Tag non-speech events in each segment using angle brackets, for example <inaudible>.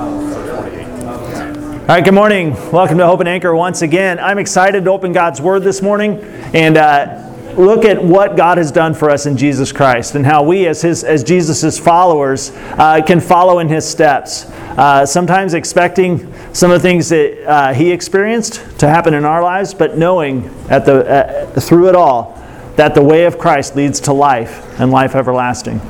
All right, good morning. Welcome to Hope and Anchor once again. I'm excited to open God's Word this morning and uh, look at what God has done for us in Jesus Christ and how we, as His, as Jesus' followers, uh, can follow in His steps. Uh, sometimes expecting some of the things that uh, He experienced to happen in our lives, but knowing at the uh, through it all that the way of Christ leads to life and life everlasting.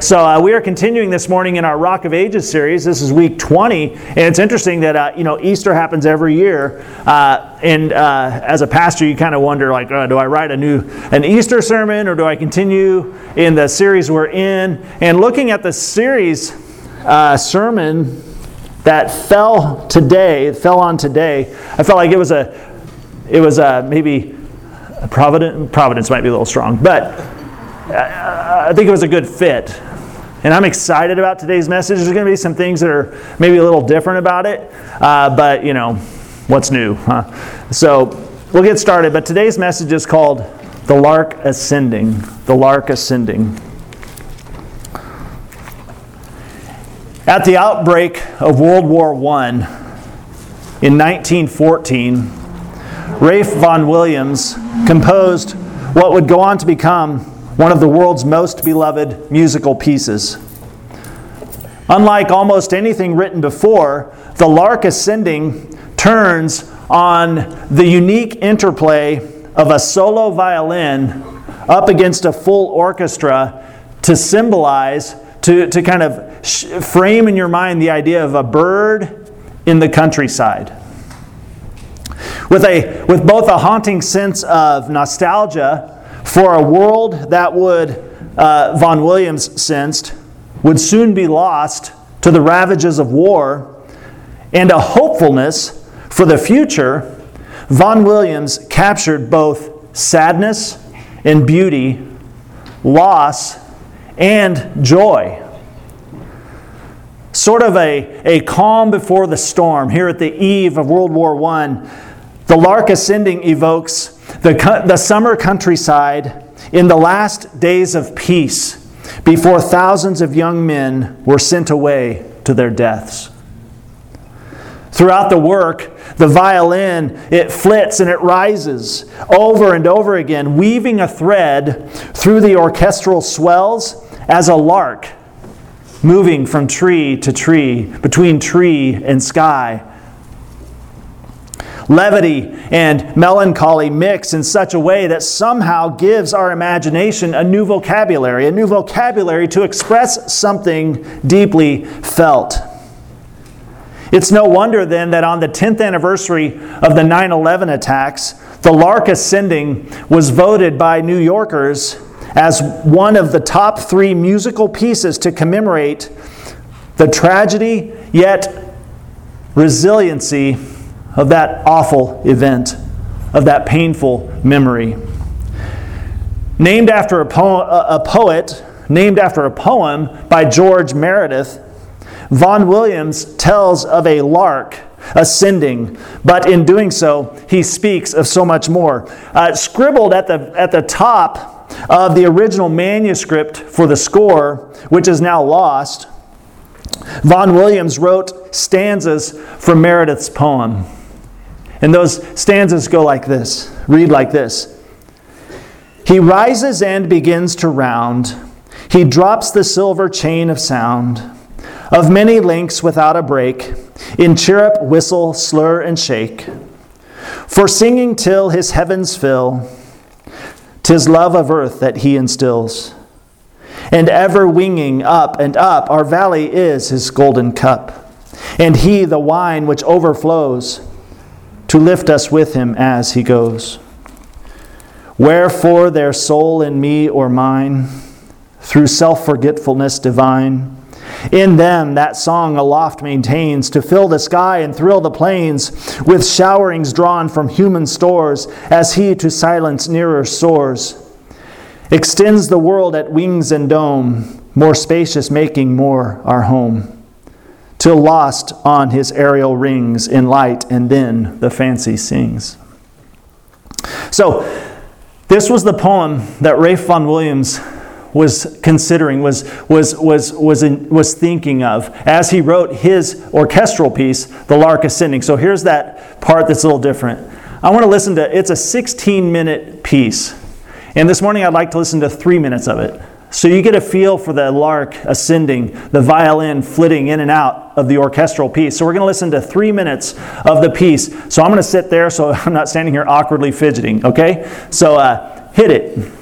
So uh, we are continuing this morning in our Rock of Ages series. This is week 20, and it's interesting that uh, you know Easter happens every year, uh, and uh, as a pastor, you kind of wonder like, uh, do I write a new an Easter sermon or do I continue in the series we're in? And looking at the series uh, sermon that fell today, it fell on today, I felt like it was a it was a maybe providence. Providence might be a little strong, but. I think it was a good fit and I'm excited about today's message. There's going to be some things that are maybe a little different about it, uh, but you know, what's new, huh? So we'll get started. But today's message is called The Lark Ascending. The Lark Ascending. At the outbreak of World War I in 1914, Ralph Vaughan Williams composed what would go on to become one of the world's most beloved musical pieces. Unlike almost anything written before, The Lark Ascending turns on the unique interplay of a solo violin up against a full orchestra to symbolize, to, to kind of sh- frame in your mind the idea of a bird in the countryside. With, a, with both a haunting sense of nostalgia for a world that would, uh, Vaughan Williams sensed, would soon be lost to the ravages of war, and a hopefulness for the future, Vaughan Williams captured both sadness and beauty, loss and joy. Sort of a, a calm before the storm here at the eve of World War I. The lark ascending evokes the, the summer countryside in the last days of peace before thousands of young men were sent away to their deaths. Throughout the work, the violin, it flits and it rises over and over again, weaving a thread through the orchestral swells as a lark moving from tree to tree, between tree and sky, levity and melancholy mix in such a way that somehow gives our imagination a new vocabulary, a new vocabulary to express something deeply felt. It's no wonder then that on the 10th anniversary of the 9 11 attacks, the Lark Ascending was voted by New Yorkers as one of the top three musical pieces to commemorate the tragedy yet resiliency of that awful event, of that painful memory. Named after a, po- a poet, named after a poem by George Meredith, Vaughan Williams tells of a lark ascending, but in doing so, he speaks of so much more. Uh, scribbled at the, at the top of the original manuscript for the score, which is now lost, Vaughan Williams wrote stanzas from Meredith's poem. And those stanzas go like this read like this He rises and begins to round, he drops the silver chain of sound, of many links without a break, in chirrup, whistle, slur, and shake. For singing till his heavens fill, tis love of earth that he instills. And ever winging up and up, our valley is his golden cup, and he the wine which overflows to lift us with him as he goes. Wherefore, their soul in me or mine, through self forgetfulness divine, in them that song aloft maintains to fill the sky and thrill the plains with showerings drawn from human stores as he to silence nearer soars. Extends the world at wings and dome, more spacious making more our home till lost on his aerial rings in light, and then the fancy sings. So, this was the poem that Ralph Vaughan Williams was considering, was, was, was, was, in, was thinking of as he wrote his orchestral piece, The Lark Ascending. So here's that part that's a little different. I want to listen to, it's a 16 minute piece. And this morning I'd like to listen to three minutes of it. So you get a feel for the lark ascending, the violin flitting in and out of the orchestral piece. So we're going to listen to three minutes of the piece. So I'm going to sit there so <laughs> I'm not standing here awkwardly fidgeting, okay? So uh, hit it.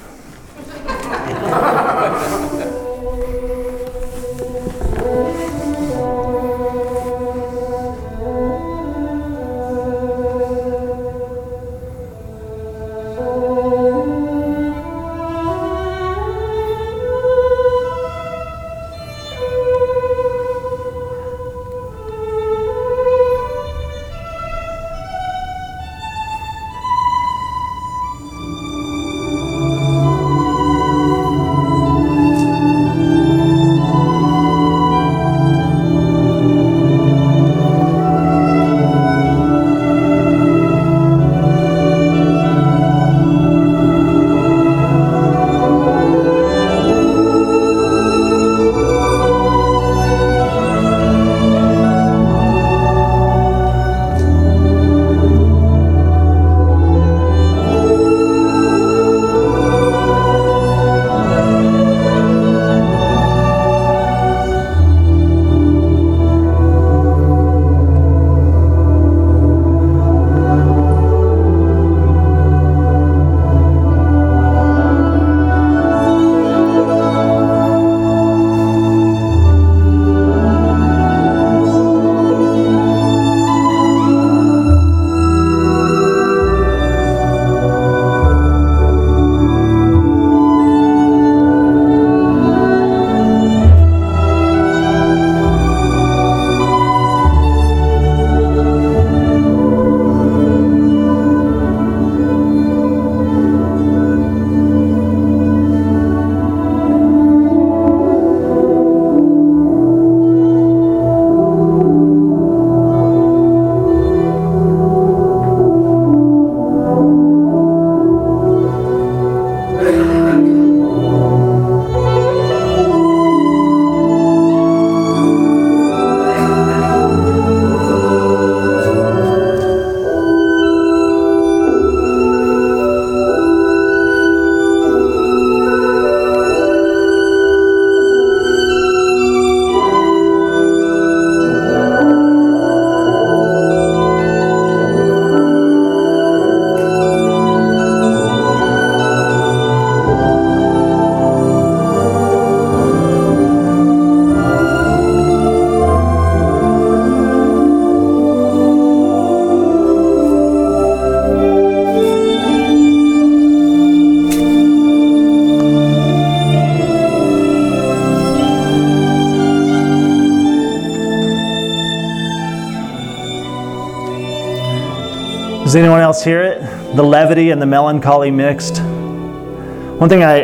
Anyone else hear it? The levity and the melancholy mixed. One thing I,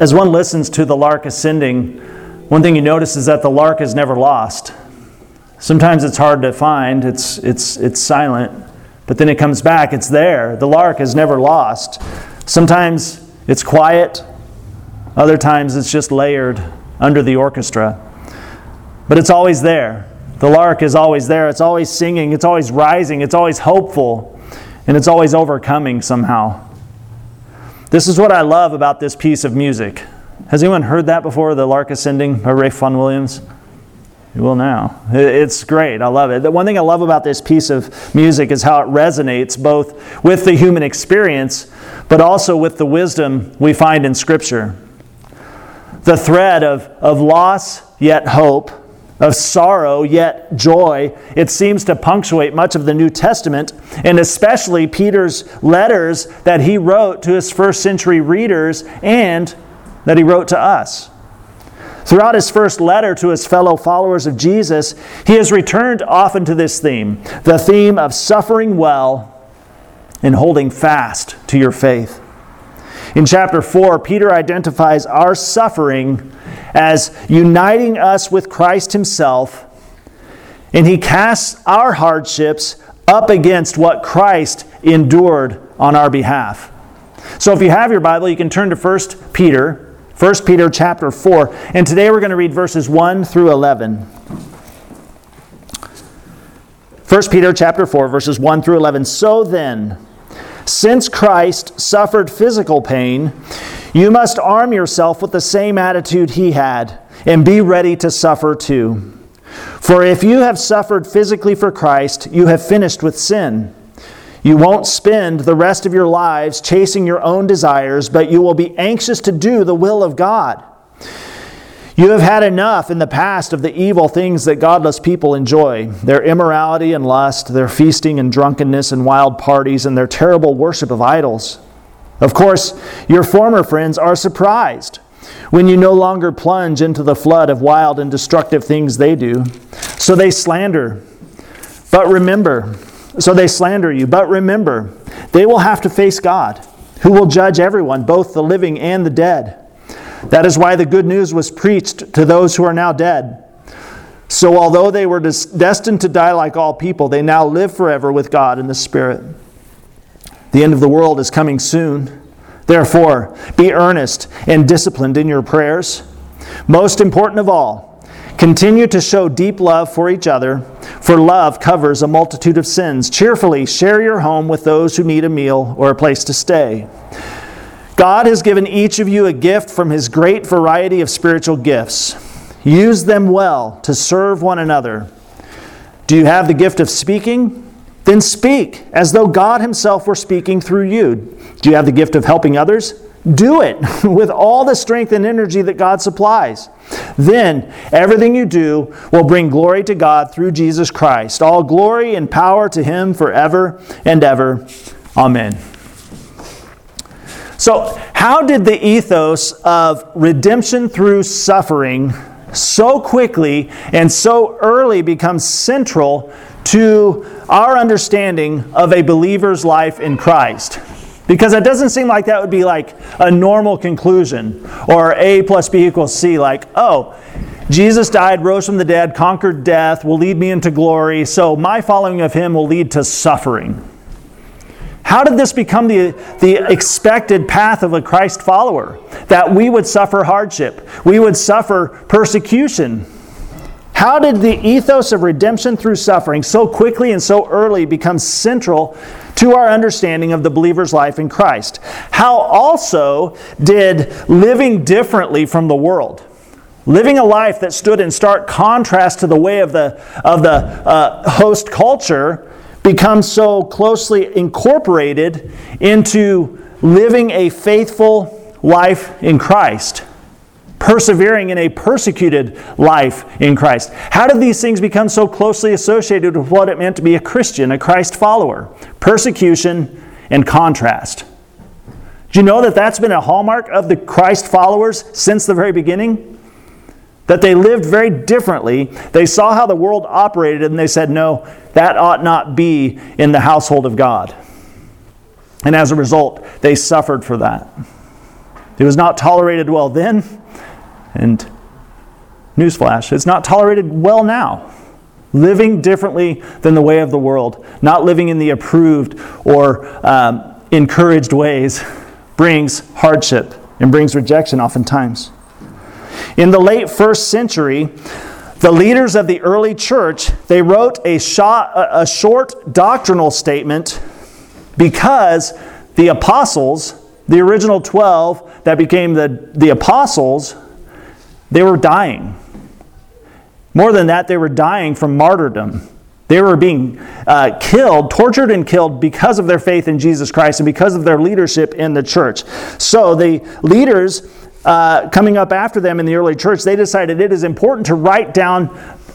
as one listens to the lark ascending, one thing you notice is that the lark is never lost. Sometimes it's hard to find, it's, it's, it's silent, but then it comes back, it's there. The lark is never lost. Sometimes it's quiet, other times it's just layered under the orchestra. But it's always there. The lark is always there. It's always singing. It's always rising. It's always hopeful and it's always overcoming somehow. This is what I love about this piece of music. Has anyone heard that before, The Lark Ascending by Vaughan Williams? You will now. It's great. I love it. The one thing I love about this piece of music is how it resonates both with the human experience, but also with the wisdom we find in Scripture. The thread of, of loss yet hope, of sorrow yet joy. It seems to punctuate much of the New Testament, and especially Peter's letters that he wrote to his first century readers and that he wrote to us. Throughout his first letter to his fellow followers of Jesus, he has returned often to this theme the theme of suffering well and holding fast to your faith. In chapter 4, Peter identifies our suffering as uniting us with Christ Himself, and He casts our hardships up against what Christ endured on our behalf. So if you have your Bible, you can turn to 1 Peter 1 Peter chapter 4. And today we're going to read verses 1 through 11. 1 Peter chapter 4 verses 1 through 11. So then, since Christ suffered physical pain, you must arm yourself with the same attitude he had and be ready to suffer too. For if you have suffered physically for Christ, you have finished with sin. You won't spend the rest of your lives chasing your own desires, but you will be anxious to do the will of God. You have had enough in the past of the evil things that godless people enjoy their immorality and lust, their feasting and drunkenness and wild parties, and their terrible worship of idols. Of course, your former friends are surprised when you no longer plunge into the flood of wild and destructive things they do. So they slander. But remember, so they slander you. But remember, they will have to face God, who will judge everyone, both the living and the dead. That is why the good news was preached to those who are now dead. So, although they were destined to die like all people, they now live forever with God in the Spirit. The end of the world is coming soon. Therefore, be earnest and disciplined in your prayers. Most important of all, continue to show deep love for each other, for love covers a multitude of sins. Cheerfully share your home with those who need a meal or a place to stay. God has given each of you a gift from his great variety of spiritual gifts. Use them well to serve one another. Do you have the gift of speaking? Then speak as though God Himself were speaking through you. Do you have the gift of helping others? Do it <laughs> with all the strength and energy that God supplies. Then everything you do will bring glory to God through Jesus Christ. All glory and power to Him forever and ever. Amen. So, how did the ethos of redemption through suffering so quickly and so early become central to our understanding of a believer's life in Christ. Because it doesn't seem like that would be like a normal conclusion or A plus B equals C, like, oh, Jesus died, rose from the dead, conquered death, will lead me into glory, so my following of him will lead to suffering. How did this become the, the expected path of a Christ follower? That we would suffer hardship, we would suffer persecution, how did the ethos of redemption through suffering so quickly and so early become central to our understanding of the believer's life in Christ? How also did living differently from the world, living a life that stood in stark contrast to the way of the, of the uh, host culture, become so closely incorporated into living a faithful life in Christ? persevering in a persecuted life in Christ. How did these things become so closely associated with what it meant to be a Christian, a Christ follower? Persecution and contrast. Do you know that that's been a hallmark of the Christ followers since the very beginning? That they lived very differently. They saw how the world operated and they said, no, that ought not be in the household of God. And as a result, they suffered for that. It was not tolerated well then, and newsflash, it's not tolerated well now. Living differently than the way of the world, not living in the approved or um, encouraged ways, brings hardship and brings rejection oftentimes. In the late first century, the leaders of the early church, they wrote a, shot, a short doctrinal statement because the apostles, the original 12 that became the, the apostles, they were dying. More than that, they were dying from martyrdom. They were being uh, killed, tortured, and killed because of their faith in Jesus Christ and because of their leadership in the church. So the leaders uh, coming up after them in the early church, they decided it is important to write down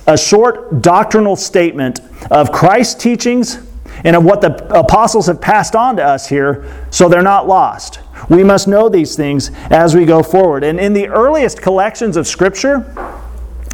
a short doctrinal statement of Christ's teachings and of what the apostles have passed on to us here so they're not lost. We must know these things as we go forward. And in the earliest collections of Scripture,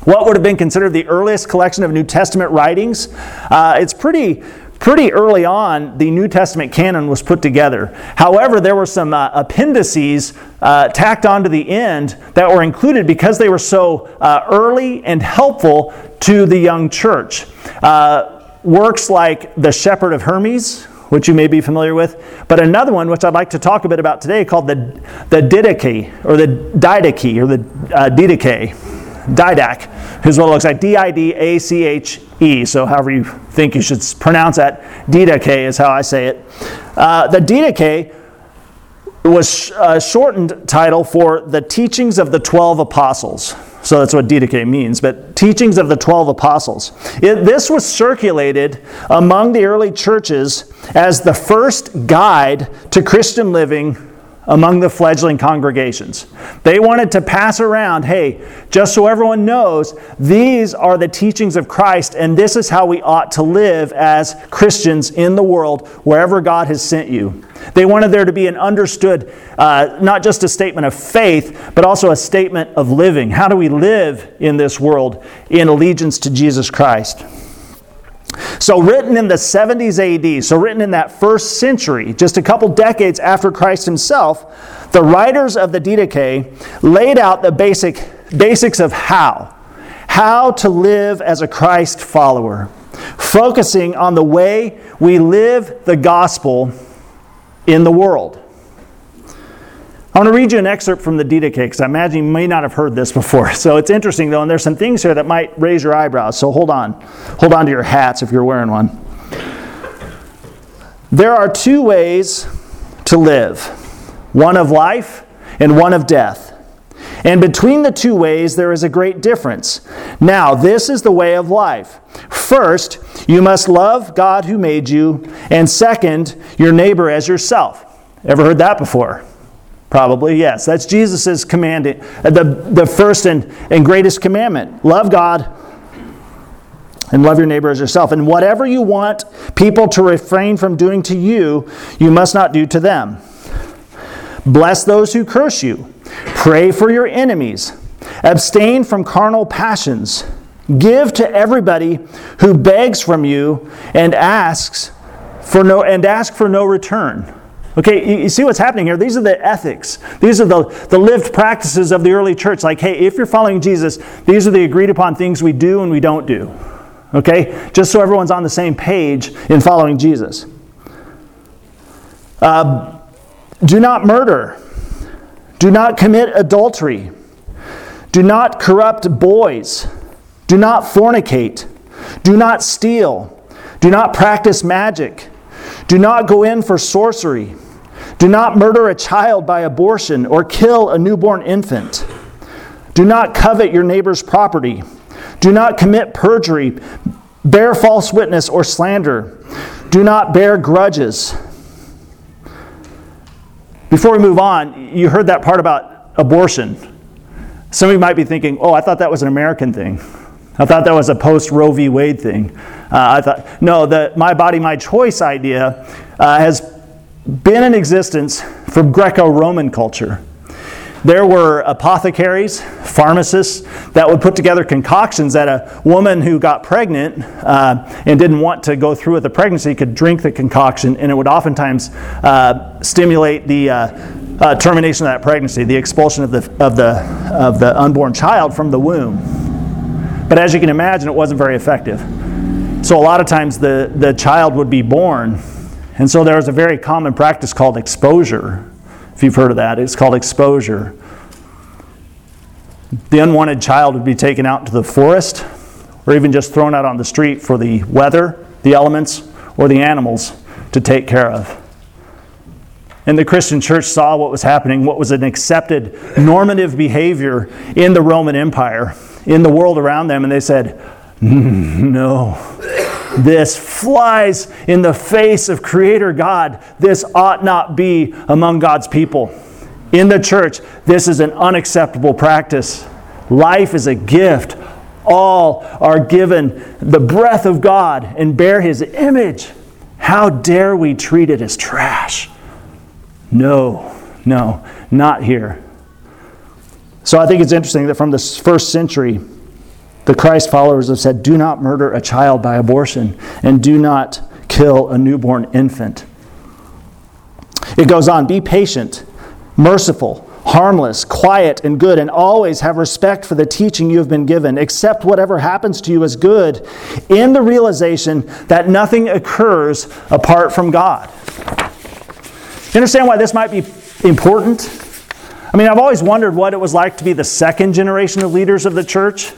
what would have been considered the earliest collection of New Testament writings, uh, it's pretty pretty early on, the New Testament canon was put together. However, there were some uh, appendices uh, tacked onto the end that were included because they were so uh, early and helpful to the young church. Uh, works like The Shepherd of Hermas, which you may be familiar with, but another one, which I'd like to talk a bit about today, called the, the Didache, or the Didache, or the uh, Didache. Didac what it looks like. D I D A C H E. So, however you think you should pronounce that, Didache is how I say it. Uh, the Didache was a shortened title for the teachings of the 12 apostles. So that's what Didache means, but teachings of the 12 apostles. It, this was circulated among the early churches as the first guide to Christian living among the fledgling congregations. They wanted to pass around, hey, just so everyone knows, these are the teachings of Christ, and this is how we ought to live as Christians in the world, wherever God has sent you. They wanted there to be an understood, uh, not just a statement of faith, but also a statement of living. How do we live in this world in allegiance to Jesus Christ? So, written in the 70s AD, so written in that first century, just a couple decades after Christ himself, the writers of the Didache laid out the basic basics of how how to live as a Christ follower, focusing on the way we live the gospel in the world. I want to read you an excerpt from the Didache because I imagine you may not have heard this before. <laughs> So it's interesting though, and there's some things here that might raise your eyebrows. So hold on. Hold on to your hats if you're wearing one. There are two ways to live one of life and one of death. And between the two ways, there is a great difference. Now, this is the way of life. First, you must love God who made you, and second, your neighbor as yourself. Ever heard that before? Probably, yes. That's Jesus' command, uh, the, the first and, and greatest commandment. Love God and love your neighbor as yourself. And whatever you want people to refrain from doing to you, you must not do to them. Bless those who curse you. Pray for your enemies. Abstain from carnal passions. Give to everybody who begs from you and asks for no and ask for no return. Okay, you, see what's happening here? These are the ethics. These are the, the lived practices of the early church. Like, hey, if you're following Jesus, these are the agreed upon things we do and we don't do. Okay? Just so everyone's on the same page in following Jesus. Uh, do not murder. Do not commit adultery. Do not corrupt boys. Do not fornicate. Do not steal. Do not practice magic. Do not go in for sorcery. Do not murder a child by abortion or kill a newborn infant. Do not covet your neighbor's property. Do not commit perjury, bear false witness, or slander. Do not bear grudges. Before we move on, you heard that part about abortion. Some of you might be thinking, oh, I thought that was an American thing. I thought that was a post Roe v. Wade thing. Uh, I thought, no, the my body, my choice idea uh, has been in existence from Greco Roman culture. There were apothecaries, pharmacists that would put together concoctions that a woman who got pregnant uh, and didn't want to go through with the pregnancy could drink the concoction, and it would oftentimes uh, stimulate the uh, uh, termination of that pregnancy, the expulsion of the, of, the, of the unborn child from the womb. But as you can imagine, it wasn't very effective. So a lot of times the, the child would be born, and so there was a very common practice called exposure if you've heard of that. It's called exposure. The unwanted child would be taken out into the forest or even just thrown out on the street for the weather, the elements, or the animals to take care of. And the Christian church saw what was happening, what was an accepted normative behavior in the Roman Empire, in the world around them, and they said, mm, No, this flies in the face of Creator God. This ought not be among God's people. In the church, this is an unacceptable practice. Life is a gift. All are given the breath of God and bear His image. How dare we treat it as trash? No, no, not here. So I think it's interesting that from the first century, the Christ followers have said, do not murder a child by abortion and do not kill a newborn infant. It goes on, be patient, merciful, harmless, quiet, and good, and always have respect for the teaching you have been given. Accept whatever happens to you as good in the realization that nothing occurs apart from God. You understand why this might be important? I mean, I've always wondered what it was like to be the second generation of leaders of the church.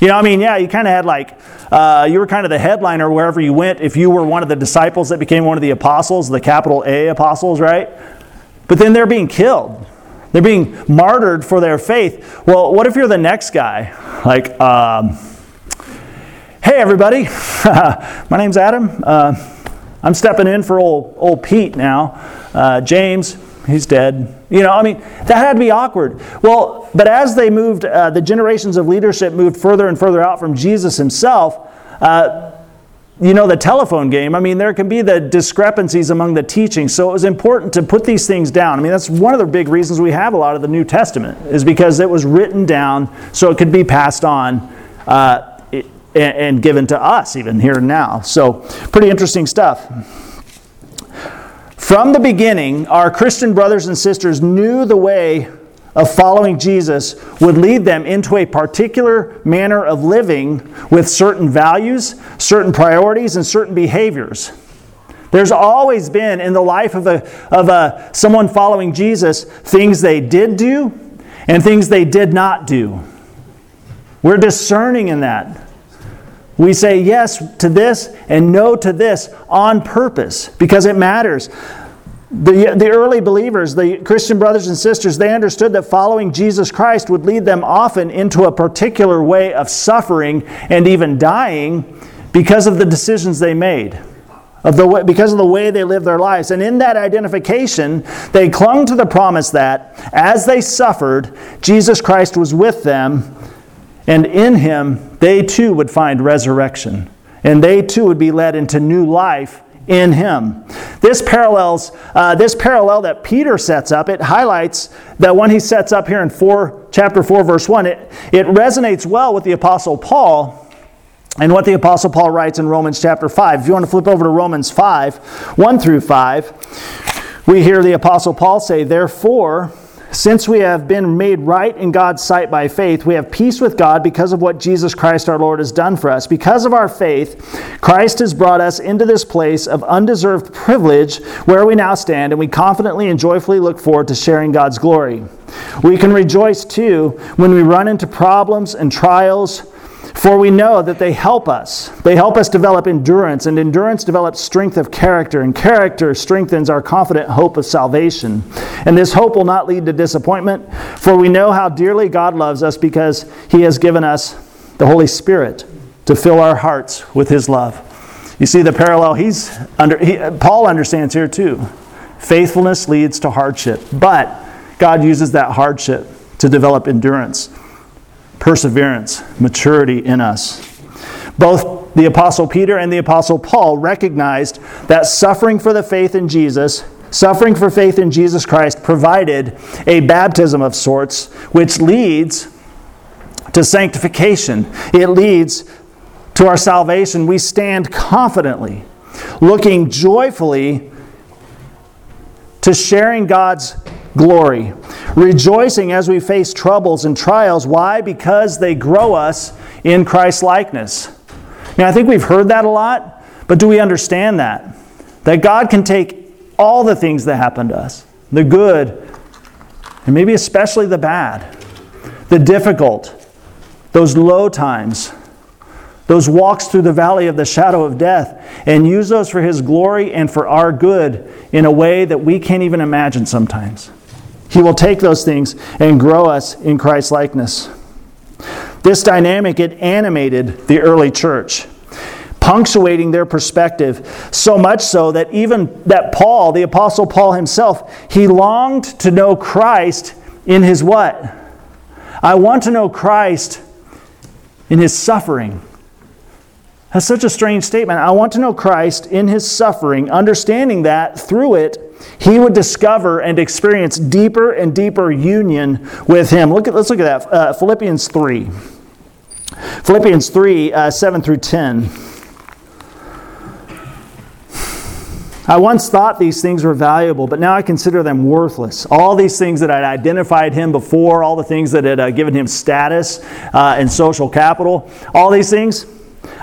You know, I mean, yeah, you kind of had like, uh, you were kind of the headliner wherever you went if you were one of the disciples that became one of the apostles, the capital A apostles, right? But then they're being killed. They're being martyred for their faith. Well, what if you're the next guy? Like, um, hey, everybody, <laughs> my name's Adam. Uh, I'm stepping in for old, old Pete now. Uh, James, he's dead. You know, I mean, that had to be awkward. Well, but as they moved, uh, the generations of leadership moved further and further out from Jesus himself. Uh, you know, the telephone game, I mean, there can be the discrepancies among the teachings. So it was important to put these things down. I mean, that's one of the big reasons we have a lot of the New Testament, is because it was written down so it could be passed on. Uh, and given to us even here and now. So, pretty interesting stuff. From the beginning, our Christian brothers and sisters knew the way of following Jesus would lead them into a particular manner of living with certain values, certain priorities, and certain behaviors. There's always been in the life of, a, of a, someone following Jesus things they did do and things they did not do. We're discerning in that. We say yes to this and no to this on purpose because it matters. The, the early believers, the Christian brothers and sisters, they understood that following Jesus Christ would lead them often into a particular way of suffering and even dying because of the decisions they made. Of the way, because of the way they lived their lives. And in that identification, they clung to the promise that as they suffered, Jesus Christ was with them and in him, they too would find resurrection. And they too would be led into new life in him. This parallels uh, this parallel that Peter sets up. It highlights that when he sets up here in four, chapter four, verse one, it, it resonates well with the apostle Paul and what the apostle Paul writes in Romans chapter five. If you want to flip over to Romans five, one through five, we hear the apostle Paul say, "Therefore." Since we have been made right in God's sight by faith, we have peace with God because of what Jesus Christ our Lord has done for us. Because of our faith, Christ has brought us into this place of undeserved privilege where we now stand, and we confidently and joyfully look forward to sharing God's glory. We can rejoice too when we run into problems and trials for we know that they help us. They help us develop endurance, and endurance develops strength of character, and character strengthens our confident hope of salvation. And this hope will not lead to disappointment, for we know how dearly God loves us because He has given us the Holy Spirit to fill our hearts with His love. You see the parallel he's under he, Paul understands here too. Faithfulness leads to hardship, but God uses that hardship to develop endurance perseverance, maturity in us. Both the Apostle Peter and the Apostle Paul recognized that suffering for the faith in Jesus, suffering for faith in Jesus Christ, provided a baptism of sorts, which leads to sanctification. It leads to our salvation. We stand confidently, looking joyfully to sharing God's glory. Rejoicing as we face troubles and trials. Why? Because they grow us in Christ's likeness. Now, I think we've heard that a lot, but do we understand that? That God can take all the things that happen to us, the good, and maybe especially the bad, the difficult, those low times, those walks through the valley of the shadow of death, and use those for His glory and for our good in a way that we can't even imagine sometimes. He will take those things and grow us in Christ's likeness. This dynamic, it animated the early church, punctuating their perspective, so much so that even that Paul, the apostle Paul himself, he longed to know Christ in his what? I want to know Christ in his suffering. That's such a strange statement. I want to know Christ in his suffering, understanding that through it, he would discover and experience deeper and deeper union with him. Look at, let's look at that. Uh, Philippians 3. Philippians 3, uh, 7 through 10. I once thought these things were valuable, but now I consider them worthless. All these things that I had identified him before, all the things that had uh, given him status uh, and social capital, all these things,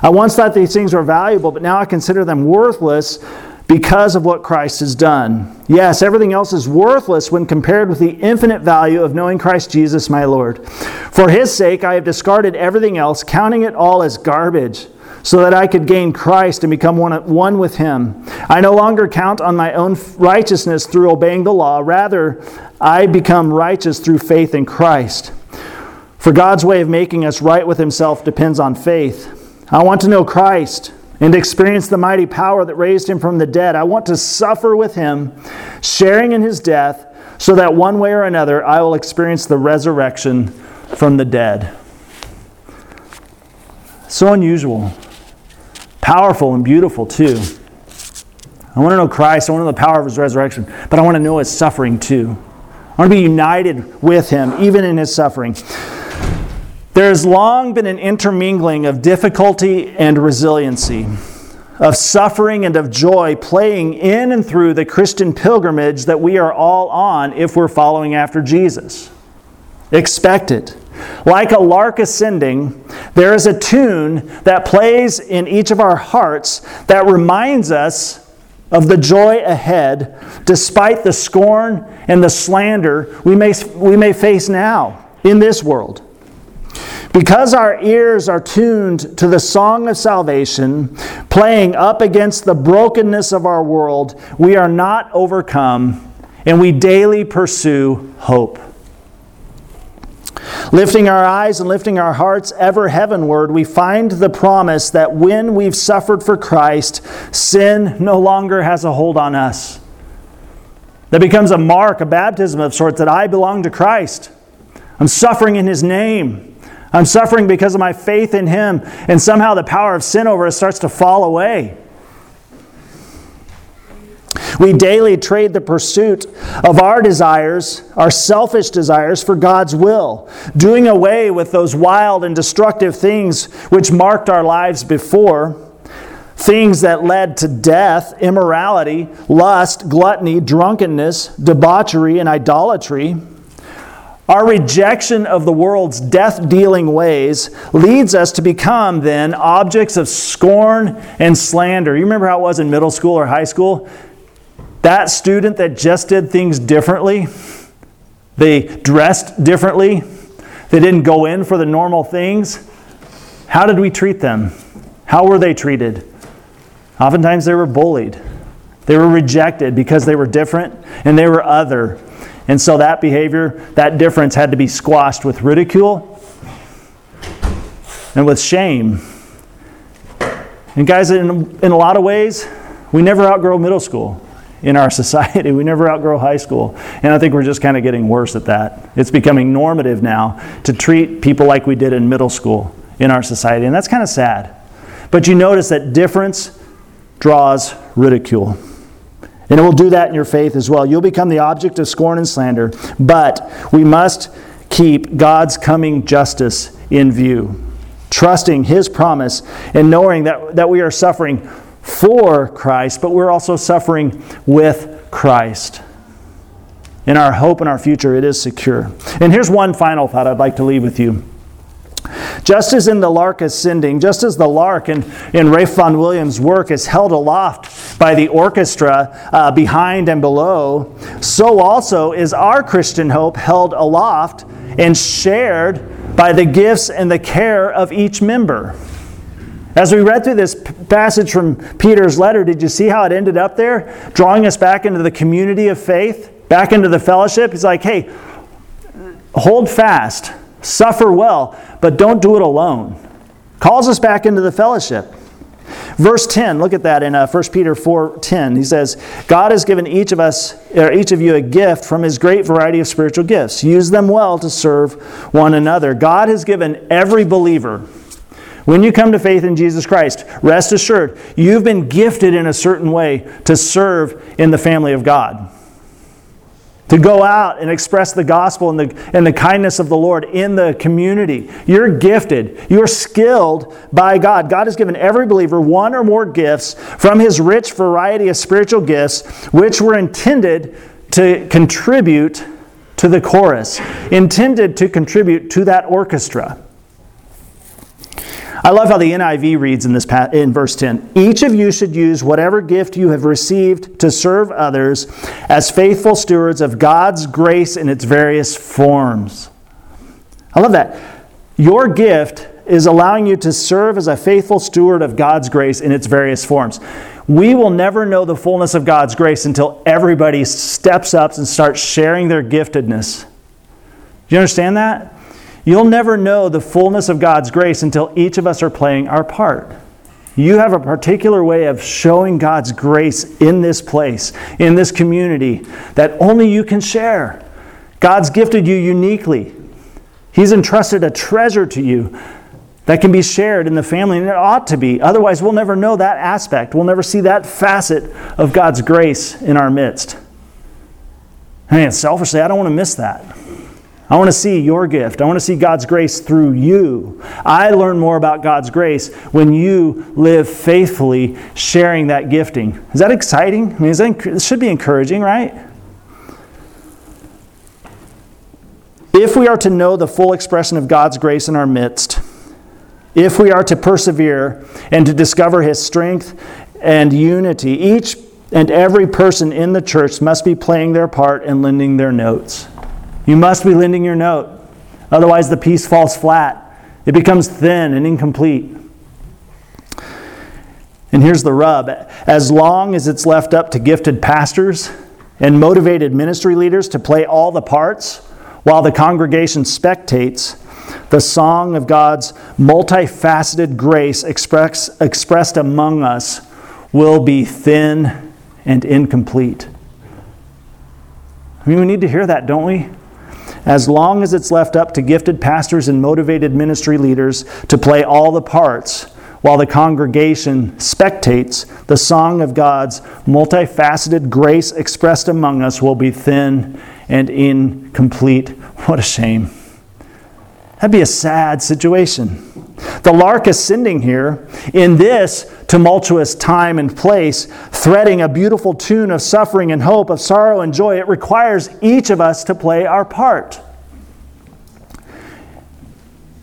I once thought these things were valuable, but now I consider them worthless because of what Christ has done. Yes, everything else is worthless when compared with the infinite value of knowing Christ Jesus my Lord. For his sake, I have discarded everything else, counting it all as garbage so that I could gain Christ and become one, one with Him. I no longer count on my own righteousness through obeying the law. Rather, I become righteous through faith in Christ. For God's way of making us right with Himself depends on faith. I want to know Christ and experience the mighty power that raised Him from the dead. I want to suffer with Him, sharing in His death, so that one way or another I will experience the resurrection from the dead. So unusual. Powerful and beautiful, too. I want to know Christ. I want to know the power of his resurrection, but I want to know his suffering, too. I want to be united with him, even in his suffering. There has long been an intermingling of difficulty and resiliency, of suffering and of joy playing in and through the Christian pilgrimage that we are all on if we're following after Jesus. Expect it. Like a lark ascending, there is a tune that plays in each of our hearts that reminds us of the joy ahead, despite the scorn and the slander we may, we may face now in this world. Because our ears are tuned to the song of salvation, playing up against the brokenness of our world, we are not overcome and we daily pursue hope. Lifting our eyes and lifting our hearts ever heavenward, we find the promise that when we've suffered for Christ, sin no longer has a hold on us. That becomes a mark, a baptism of sorts, that I belong to Christ. I'm suffering in His name. I'm suffering because of my faith in Him. And somehow the power of sin over us starts to fall away. We daily trade the pursuit of our desires, our selfish desires, for God's will, doing away with those wild and destructive things which marked our lives before, things that led to death, immorality, lust, gluttony, drunkenness, debauchery, and idolatry. Our rejection of the world's death dealing ways leads us to become then objects of scorn and slander. You remember how it was in middle school or high school? That student that just did things differently, they dressed differently, they didn't go in for the normal things. How did we treat them? How were they treated? Oftentimes they were bullied. They were rejected because they were different and they were other. And so that behavior, that difference had to be squashed with ridicule and with shame. And guys, in, in a lot of ways, we never outgrow middle school in our <laughs> society. We never outgrow high school. And I think we're just kind of getting worse at that. It's becoming normative now to treat people like we did in middle school in our society. And that's kind of sad. But you notice that difference draws ridicule. And it will do that in your faith as well. You'll become the object of scorn and slander, but we must keep God's coming justice in view, trusting His promise and knowing that, that we are suffering for Christ, but we're also suffering with Christ. In our hope and our future, it is secure. And here's one final thought I'd like to leave with you. Just as in the lark ascending, just as the lark in, in Ralph Vaughan Williams' work is held aloft by the orchestra uh, behind and below, so also is our Christian hope held aloft and shared by the gifts and the care of each member. As we read through this passage from Peter's letter, did you see how it ended up there? Drawing us back into the community of faith, back into the fellowship. He's like, hey, hold fast, suffer well, but don't do it alone. Calls us back into the fellowship. Verse 10, look at that in uh, 1 Peter 4:10. He says, "God has given each of us or each of you a gift from his great variety of spiritual gifts. Use them well to serve one another. God has given every believer when you come to faith in Jesus Christ, rest assured, you've been gifted in a certain way to serve in the family of God. To go out and express the gospel and the, and the kindness of the Lord in the community. You're gifted. You're skilled by God. God has given every believer one or more gifts from his rich variety of spiritual gifts, which were intended to contribute to the chorus, intended to contribute to that orchestra. I love how the NIV reads in this in verse 10. Each of you should use whatever gift you have received to serve others as faithful stewards of God's grace in its various forms. I love that. Your gift is allowing you to serve as a faithful steward of God's grace in its various forms. We will never know the fullness of God's grace until everybody steps up and starts sharing their giftedness. Do you understand that? You'll never know the fullness of God's grace until each of us are playing our part. You have a particular way of showing God's grace in this place, in this community, that only you can share. God's gifted you uniquely. He's entrusted a treasure to you that can be shared in the family, and it ought to be. Otherwise, we'll never know that aspect. We'll never see that facet of God's grace in our midst. I mean, selfishly, I don't want to miss that. I want to see your gift. I want to see God's grace through you. I learn more about God's grace when you live faithfully sharing that gifting. Is that exciting? I mean, is that, it should be encouraging, right? If we are to know the full expression of God's grace in our midst, if we are to persevere and to discover His strength and unity, each and every person in the church must be playing their part and lending their notes. You must be lending your note. Otherwise, the piece falls flat. It becomes thin and incomplete. And here's the rub as long as it's left up to gifted pastors and motivated ministry leaders to play all the parts while the congregation spectates, the song of God's multifaceted grace express, expressed among us will be thin and incomplete. I mean, we need to hear that, don't we? As long as it's left up to gifted pastors and motivated ministry leaders to play all the parts while the congregation spectates, the song of God's multifaceted grace expressed among us will be thin and incomplete. What a shame. That'd be a sad situation. The lark ascending here in this tumultuous time and place, threading a beautiful tune of suffering and hope, of sorrow and joy, it requires each of us to play our part.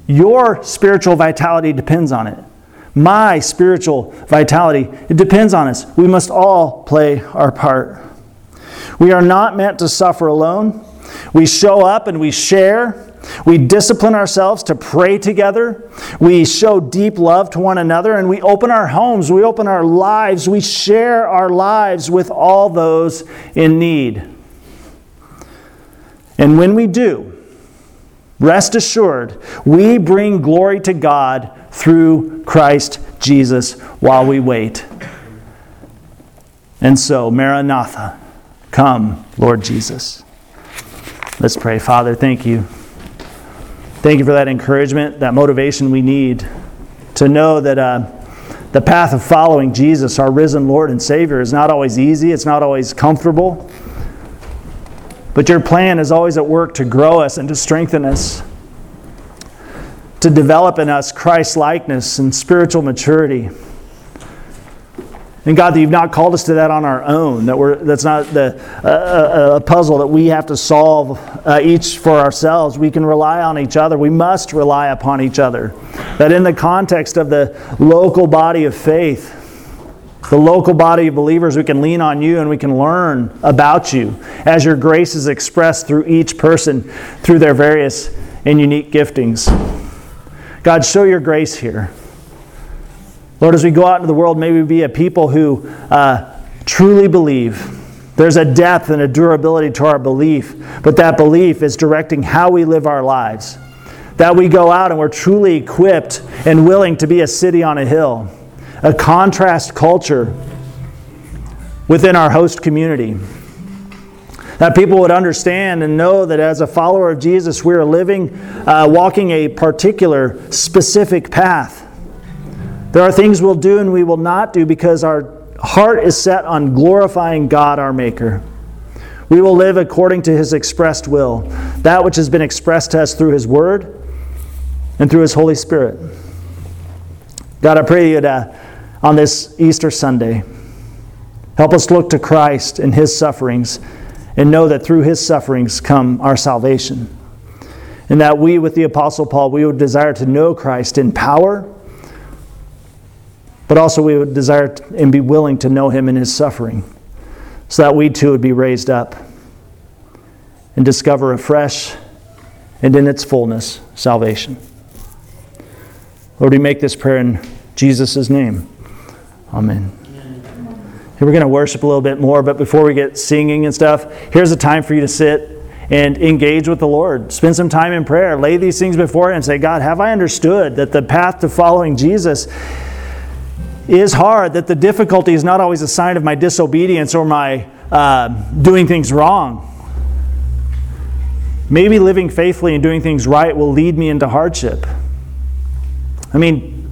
Your spiritual vitality depends on it. My spiritual vitality, it depends on us. We must all play our part. We are not meant to suffer alone. We show up and we share we discipline ourselves to pray together. We show deep love to one another and we open our homes, we open our lives, we share our lives with all those in need. And when we do, rest assured, we bring glory to God through Christ Jesus while we wait. And so, Maranatha, come, Lord Jesus. Let's pray. Father, thank you. Thank you for that encouragement, that motivation we need to know that uh, the path of following Jesus, our risen Lord and Savior, is not always easy, it's not always comfortable. But your plan is always at work to grow us and to strengthen us, to develop in us Christ likeness and spiritual maturity. And God, that you've not called us to that on our own, that we're, that's not the, uh, a puzzle that we have to solve uh, each for ourselves. We can rely on each other. We must rely upon each other. That in the context of the local body of faith, the local body of believers, we can lean on you and we can learn about you as your grace is expressed through each person through their various and unique giftings. God, show your grace here. Lord, as we go out into the world, may we be a people who uh, truly believe. There's a depth and a durability to our belief, but that belief is directing how we live our lives. That we go out and we're truly equipped and willing to be a city on a hill, a contrast culture within our host community. That people would understand and know that as a follower of Jesus, we are living, uh, walking a particular, specific path there are things we'll do and we will not do because our heart is set on glorifying God, our Maker. We will live according to his expressed will, that which has been expressed to us through his word and through his Holy Spirit. God, I pray you to, on this Easter Sunday, help us look to Christ and his sufferings and know that through his sufferings come our salvation. And that we, with the Apostle Paul, we would desire to know Christ in power, but also we would desire and be willing to know him in his suffering so that we too would be raised up and discover afresh and in its fullness salvation. Lord, we make this prayer in Jesus' name. Amen. Hey, we're going to worship a little bit more, but before we get singing and stuff, here's a time for you to sit and engage with the Lord. Spend some time in prayer. Lay these things before Him and say, God, have I understood that the path to following Jesus is hard, that the difficulty is not always a sign of my disobedience or my uh, doing things wrong. Maybe living faithfully and doing things right will lead me into hardship. I mean,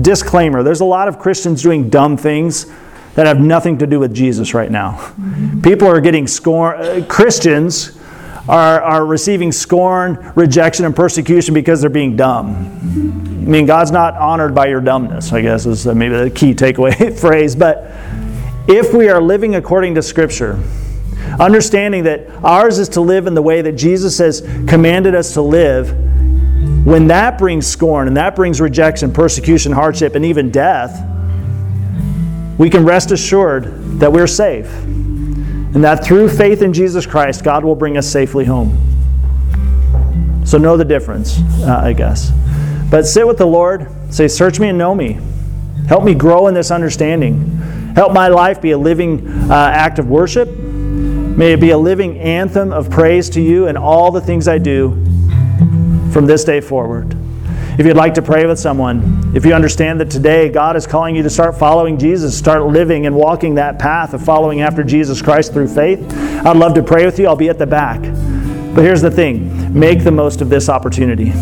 disclaimer there's a lot of Christians doing dumb things that have nothing to do with Jesus right now. People are getting scorn, uh, Christians are, are receiving scorn, rejection, and persecution because they're being dumb. I mean, God's not honored by your dumbness, I guess is maybe the key takeaway <laughs> phrase. But if we are living according to Scripture, understanding that ours is to live in the way that Jesus has commanded us to live, when that brings scorn and that brings rejection, persecution, hardship, and even death, we can rest assured that we're safe. And that through faith in Jesus Christ, God will bring us safely home. So know the difference, uh, I guess. But sit with the Lord, say, Search me and know me. Help me grow in this understanding. Help my life be a living uh, act of worship. May it be a living anthem of praise to you in all the things I do from this day forward. If you'd like to pray with someone, if you understand that today God is calling you to start following Jesus, start living and walking that path of following after Jesus Christ through faith, I'd love to pray with you. I'll be at the back. But here's the thing make the most of this opportunity.